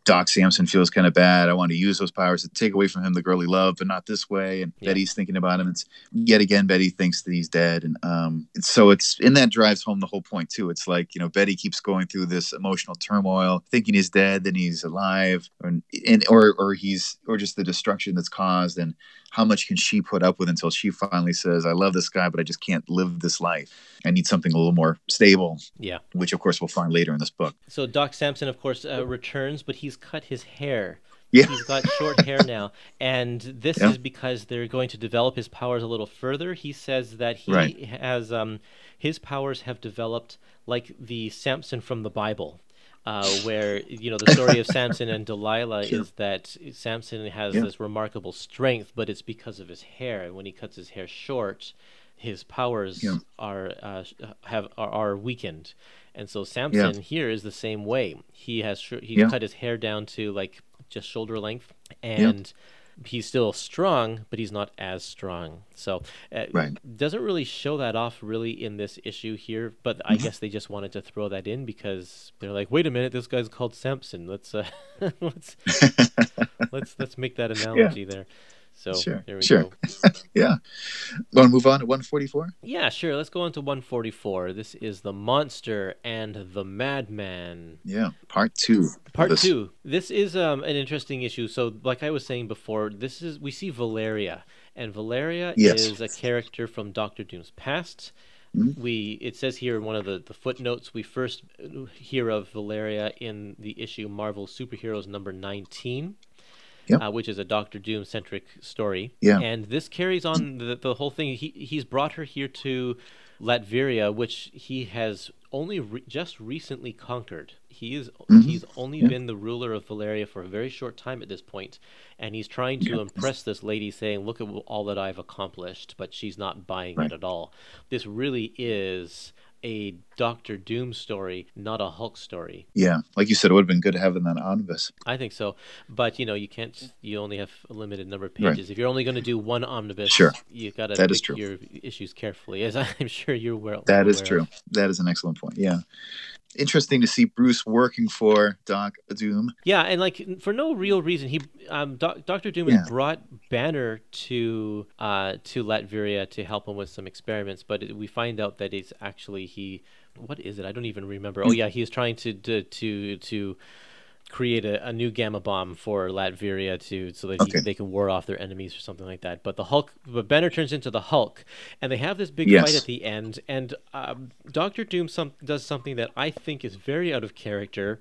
Doc Samson feels kind of bad. I want to use those powers to take away from him the girl he loved, but not this way. And Yeah. Betty's thinking about him. It's yet again Betty thinks that he's dead, and um, so it's and that drives home the whole point too. It's like you know Betty keeps going through this emotional turmoil, thinking he's dead, then he's alive, or and or or he's or just the destruction that's caused, and how much can she put up with until she finally says, "I love this guy, but I just can't live this life. I need something a little more stable," Yeah. which of course we'll find later in this book. So Doc Samson, of course, uh, returns, but he's cut his hair. Yeah. He's got short hair now, and this Yeah. is because they're going to develop his powers a little further. He says that he Right. has um, his powers have developed like the Samson from the Bible. Uh, where you know the story of Samson and Delilah Sure. is that Samson has Yeah. this remarkable strength, but it's because of his hair. And when he cuts his hair short, his powers Yeah. are uh, have are, are weakened. And so Samson here is the same way. He has Yeah. cut his hair down to like just shoulder length, and he's still strong, but he's not as strong. So uh, Right. doesn't really show that off really in this issue here. But I Mm-hmm. guess they just wanted to throw that in because they're like, wait a minute, this guy's called Samson. Let's uh, let's let's let's make that analogy there. So Sure, there we sure. go. yeah. Want to move on to 144? Yeah, sure. Let's go on to 144. This is the monster and the madman. Yeah, part two. Part this. two. This is um, an interesting issue. So, like I was saying before, this is we see Valeria, and Valeria Yes. is a character from Doctor Doom's past. Mhm. We it says here in one of the, the footnotes we first hear of Valeria in the issue Marvel Superheroes number nineteen. Yep. Uh, which is a Doctor Doom centric story. Yeah. And this carries on the, the whole thing. He he's brought her here to Latveria, which he has only re- just recently conquered. He is Mhm. he's only Yeah. been the ruler of Valeria for a very short time at this point, and he's trying to Yeah. impress this lady, saying, "Look at all that I've accomplished," but she's not buying Right. it at all. This really is a Doctor Doom story, not a Hulk story. Yeah, like you said, it would have been good to have in that omnibus. I think so, but you know you can't. You only have a limited number of Right. pages. If you're only going to do one omnibus, Sure. you've got to That pick is true. your issues carefully, as I'm sure you're well. That is true. of. That is an excellent point. Yeah. interesting to see Bruce working for Doc Doom. Yeah, and like for no real reason, he um, Doctor Doom Yeah. has brought Banner to uh, to Latveria to help him with some experiments, but it, we find out that it's actually he. What is it? I don't even remember. Oh yeah, he's trying to to to, to create a, a new gamma bomb for Latveria to so that he, they can ward off their enemies or something like that. But the Hulk, but Banner turns into the Hulk, and they have this big Yes. fight at the end. And um, Doctor Doom some, does something that I think is very out of character.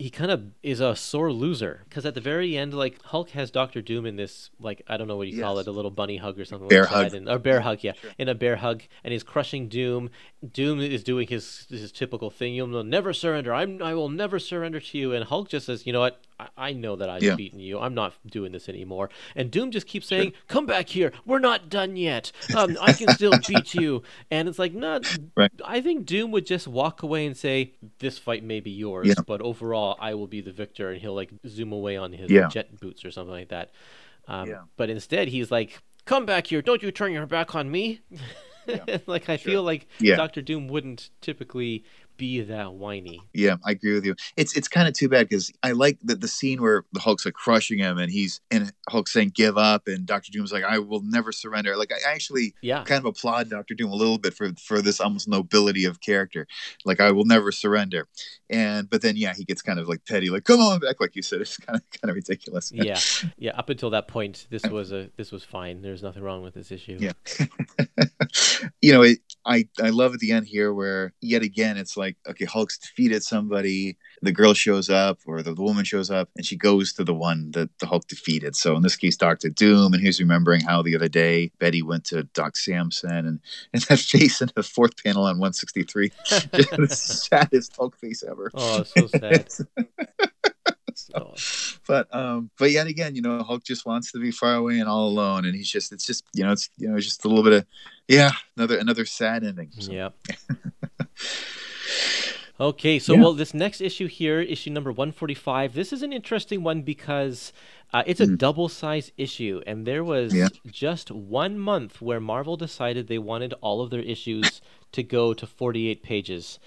He kind of is a sore loser because at the very end, like Hulk has Doctor Doom in this, like I don't know what you call it, a little bunny hug or something Bear like hug. and, or bear hug, yeah, in a bear hug, and he's crushing Doom. Doom is doing his his typical thing. You'll never surrender. I'm I will never surrender to you. And Hulk just says, you know what? I, know that I've Yeah. beaten you. I'm not doing this anymore. And Doom just keeps saying, "Come back here. We're not done yet. Um, I can still beat you." And it's like, not. Right. I think Doom would just walk away and say, "This fight may be yours, Yeah. but overall, I will be the victor." And he'll like zoom away on his Yeah. jet boots or something like that. Um. But instead, he's like, "Come back here. Don't you turn your back on me." like I feel like. Doctor Doom wouldn't typically be that whiny. Yeah, I agree with you. It's it's kind of too bad because I like the, the scene where the Hulk's like crushing him and he's and Hulk's saying give up and Doctor Doom's like I will never surrender. Like I actually Yeah. kind of applaud Doctor Doom a little bit for for this almost nobility of character. Like I will never surrender. And but then yeah, he gets kind of like petty, like come on back, like you said. It's kind of kind of ridiculous. yeah, yeah. Up until that point, this was a this was fine. There's nothing wrong with this issue. Yeah. you know, it, I I love at the end here where yet again it's like okay, Hulk's defeated somebody, the girl shows up or the, the woman shows up, and she goes to the one that the Hulk defeated. So in this case, Doctor Doom, and he's remembering how the other day Betty went to Doc Samson, and and that face in the fourth panel on 163, just the saddest Hulk face ever. Oh, so sad. Oh, but um but yet again you know hulk just wants to be far away and all alone and he's just it's just you know it's you know it's just a little bit of yeah another another sad ending So, Yep. Okay, so Yeah. well, this next issue here, issue number 145, this is an interesting one because uh, it's a double size issue, and there was Mm. Yeah. just one month where Marvel decided they wanted all of their issues to go to 48 pages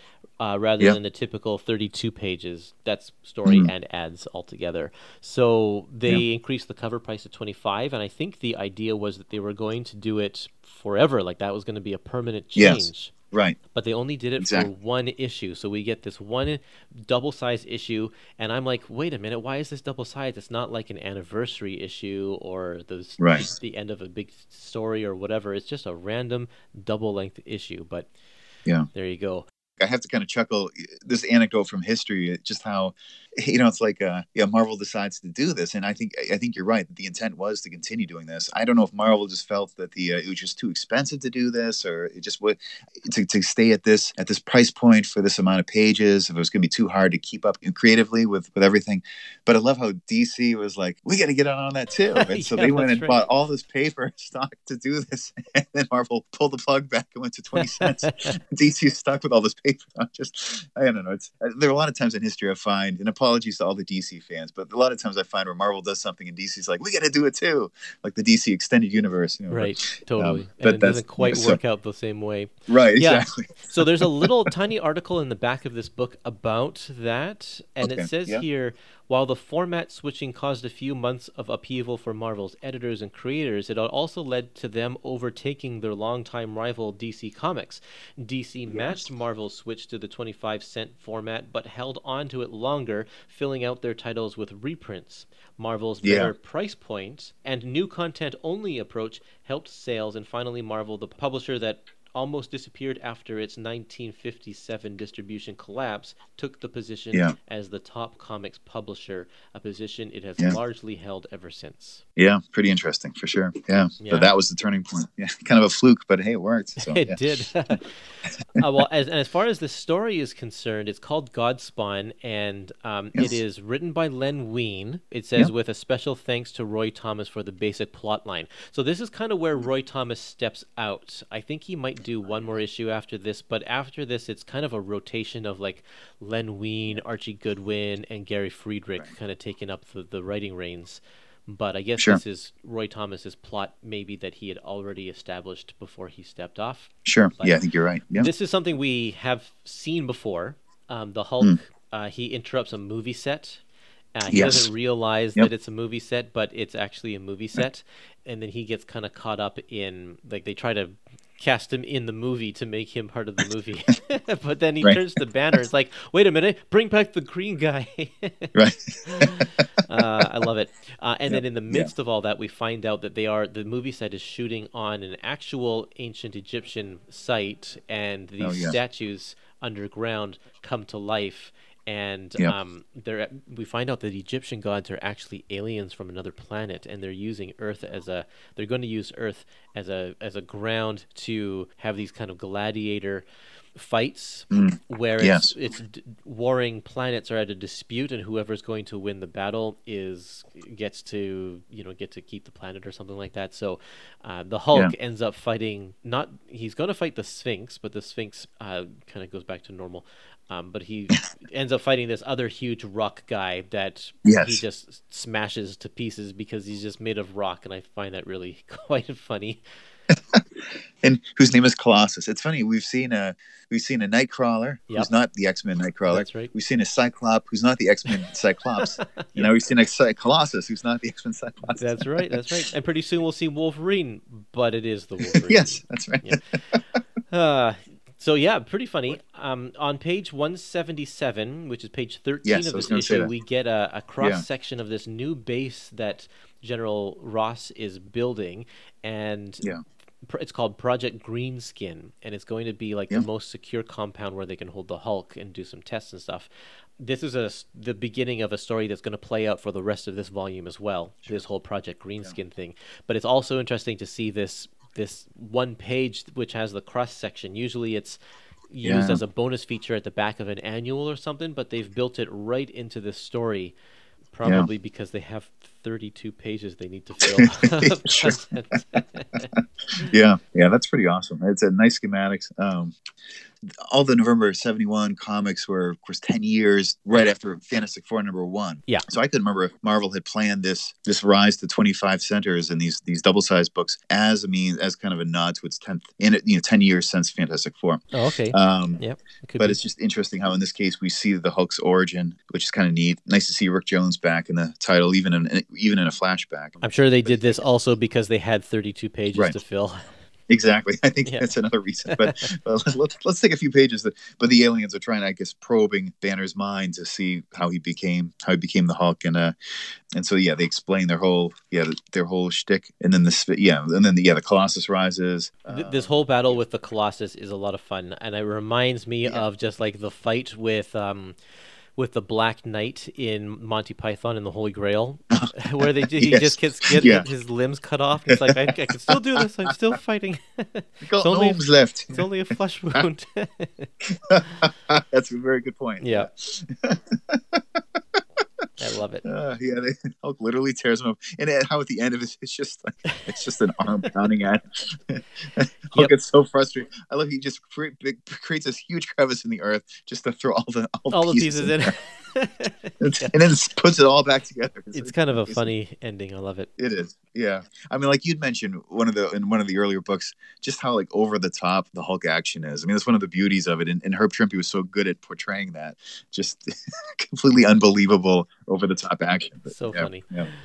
uh, rather Yeah. than the typical 32 pages. That's story Mhm. and ads altogether. So they increased the cover price to 25, and I think the idea was that they were going to do it forever, like that was going to be a permanent Yes. change right but they only did it Exactly. for one issue. So we get this one double sized issue, and I'm like, wait a minute, why is this double sized? It's not like an anniversary issue or the Right. the end of a big story or whatever. It's just a random double length issue. But Yeah. there you go. I have to kind of chuckle this anecdote from history, just how you know it's like uh, yeah, Marvel decides to do this, and I think I think you're right that the intent was to continue doing this. I don't know if Marvel just felt that the uh, it was just too expensive to do this, or it just would to, to stay at this at this price point for this amount of pages. If it was going to be too hard to keep up creatively with with everything, but I love how DC was like, we got to get on that too, and so Yeah, they went and right. bought all this paper stock to do this, and then Marvel pulled the plug back and went to twenty cents. DC stuck with all this paper. I'm just, I don't know. It's there are a lot of times in history I find, and apologies to all the DC fans, but a lot of times I find where Marvel does something and DC's like, we got to do it too, like the DC extended universe. You know, Right, totally. Um, and but it doesn't quite so- work out the same way. Right. Yeah. Exactly. so there's a little tiny article in the back of this book about that, and Okay, it says yeah. here while the format switching caused a few months of upheaval for Marvel's editors and creators, it also led to them overtaking their longtime rival DC Comics. DC matched Marvel's switch to the 25 cent format, but held on to it longer, filling out their titles with reprints. Marvel's Yeah. better price points point and new content only approach helped sales, and finally, Marvel, the publisher that almost disappeared after its 1957 distribution collapse, took the position Yeah. as the top comics publisher, a position it has Yeah. largely held ever since. Yeah. Pretty interesting for sure. Yeah. Yeah. But that was the turning point. Yeah. Kind of a fluke, but hey, it worked. So, it did. uh, well, as, and as far as the story is concerned, it's called Godspawn, and um, Yes. it is written by Len Wein. It says, with a special thanks to Roy Thomas for the basic plot line. So this is kind of where Roy Thomas steps out. I think he might do one more issue after this, but after this, it's kind of a rotation of like Len Wein, Archie Goodwin, and Gary Friedrich kind of taking up the, the writing reins. But I guess Sure. this is Roy Thomas's plot, maybe that he had already established before he stepped off. Sure. But- yeah. I think you're right. Yeah. This is something we have seen before. Um, the Hulk, Mm. uh, he interrupts a movie set. Uh, he Yes. doesn't realize Yep. that it's a movie set, but it's actually a movie set. And then he gets kind of caught up in, like, they try to cast him in the movie to make him part of the movie. but then he Right. turns to Banner. It's like, wait a minute, bring back the green guy. Right. uh, I love it. Uh, and then in the midst of all that, we find out that they are the movie set is shooting on an actual ancient Egyptian site, and these Oh, yeah. statues underground come to life. And Yep. um, they're, we find out that the Egyptian gods are actually aliens from another planet, and they're using Earth as a. They're going to use Earth as a as a ground to have these kind of gladiator fights Mm. where it's, Yes. it's d- warring planets are at a dispute and whoever's going to win the battle is gets to you know get to keep the planet or something like that so uh, the hulk ends up fighting not he's going to fight the sphinx but the sphinx uh, kind of goes back to normal um, but he ends up fighting this other huge rock guy that he just smashes to pieces because he's just made of rock and i find that really quite funny and whose name is Colossus. It's funny. We've seen a we've seen a Nightcrawler Yep. who's not the X Men Nightcrawler. That's right. We've seen a Cyclops who's not the X Men Cyclops. And now we've seen a Cy- Colossus who's not the X Men Cyclops. that's right that's right and pretty soon we'll see wolverine but it is the wolverine yes, that's right. Yeah. Uh, so yeah, pretty funny. Um, on page 177, which is page 13 Yes, of this issue, we get a, a cross section of this new base that General Ross is building, and Yeah. it's called Project Greenskin, and it's going to be like Yeah. the most secure compound where they can hold the Hulk and do some tests and stuff. This is a the beginning of a story that's going to play out for the rest of this volume as well. This whole Project Greenskin thing, but it's also interesting to see this this one page which has the cross section. Usually, it's used Yeah. as a bonus feature at the back of an annual or something, but they've built it right into this story. Probably because they have 32 pages they need to fill. Yeah, yeah, that's pretty awesome. It's a nice schematics. Um, all the November '71 comics were, of course, ten years right after Fantastic Four number one. Yeah. So I could remember if Marvel had planned this this rise to 25 centers and these these double sized books as a mean as kind of a nod to its 10th in it, you know, 10 years since Fantastic Four. oh, okay. Um, yep. it but be. it's just interesting how in this case we see the Hulk's origin, which is kind of neat. Nice to see Rick Jones back in the title, even in even in a flashback. I'm sure they did this also because they had 32 pages Right. to fill. Exactly. I think Yeah. that's another reason. But, but let's let's take a few pages. That, but the aliens are trying, I guess, probing Banner's mind to see how he became how he became the Hulk, and uh, and so yeah, they explain their whole yeah their whole shtick, and then this yeah, and then the, yeah the Colossus rises. Uh, this whole battle with the Colossus is a lot of fun, and it reminds me Yeah. of just like the fight with um, with the Black Knight in Monty Python and the Holy Grail, where they he Yes. just gets get Yeah. his limbs cut off. It's like I, I can still do this. I'm still fighting. got it's only- gnomes left. it's only a flesh wound. that's a very good point. yeah, I love it. Uh, yeah, they, Hulk literally tears him up, and it, how at the end of it, it's just like it's just an arm pounding at. him. Hulk Yep. gets so frustrated. I love he just big, creates this huge crevice in the earth just to throw all the all, All the pieces in. there. and then puts it all back together. it's kind of a funny ending. I love it. It is, yeah. I mean, like you'd mentioned one of the in one of the earlier books, just how like over the top the Hulk action is. I mean, that's one of the beauties of it. And, and Herb Trimpe was so good at portraying that, just completely unbelievable over the top action. But, So yeah, funny. Yeah.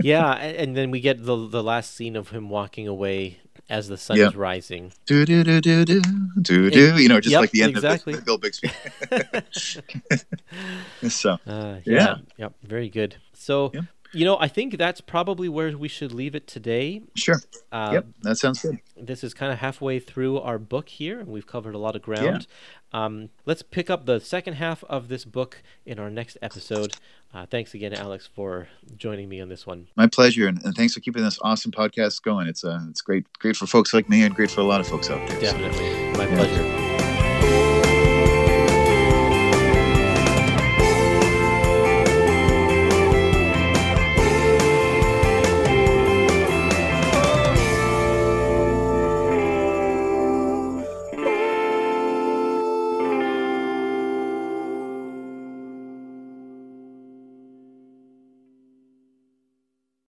Yeah, and then we get the the last scene of him walking away as the sun Yeah. is rising. Do do do do do do do. You know, just Yep, like the end exactly. of Bill Bixby. so Uh, yeah. Yeah. Yep. Very good. So, Yep. You know, I think that's probably where we should leave it today. sure. Uh, yep, that sounds good. This is kind of halfway through our book here, and we've covered a lot of ground. Um, let's pick up the second half of this book in our next episode. Uh, thanks again, Alex, for joining me on this one. My pleasure, and, and thanks for keeping this awesome podcast going. It's uh, it's great, great for folks like me, and great for a lot of folks out there. So, Definitely. My Yeah. pleasure.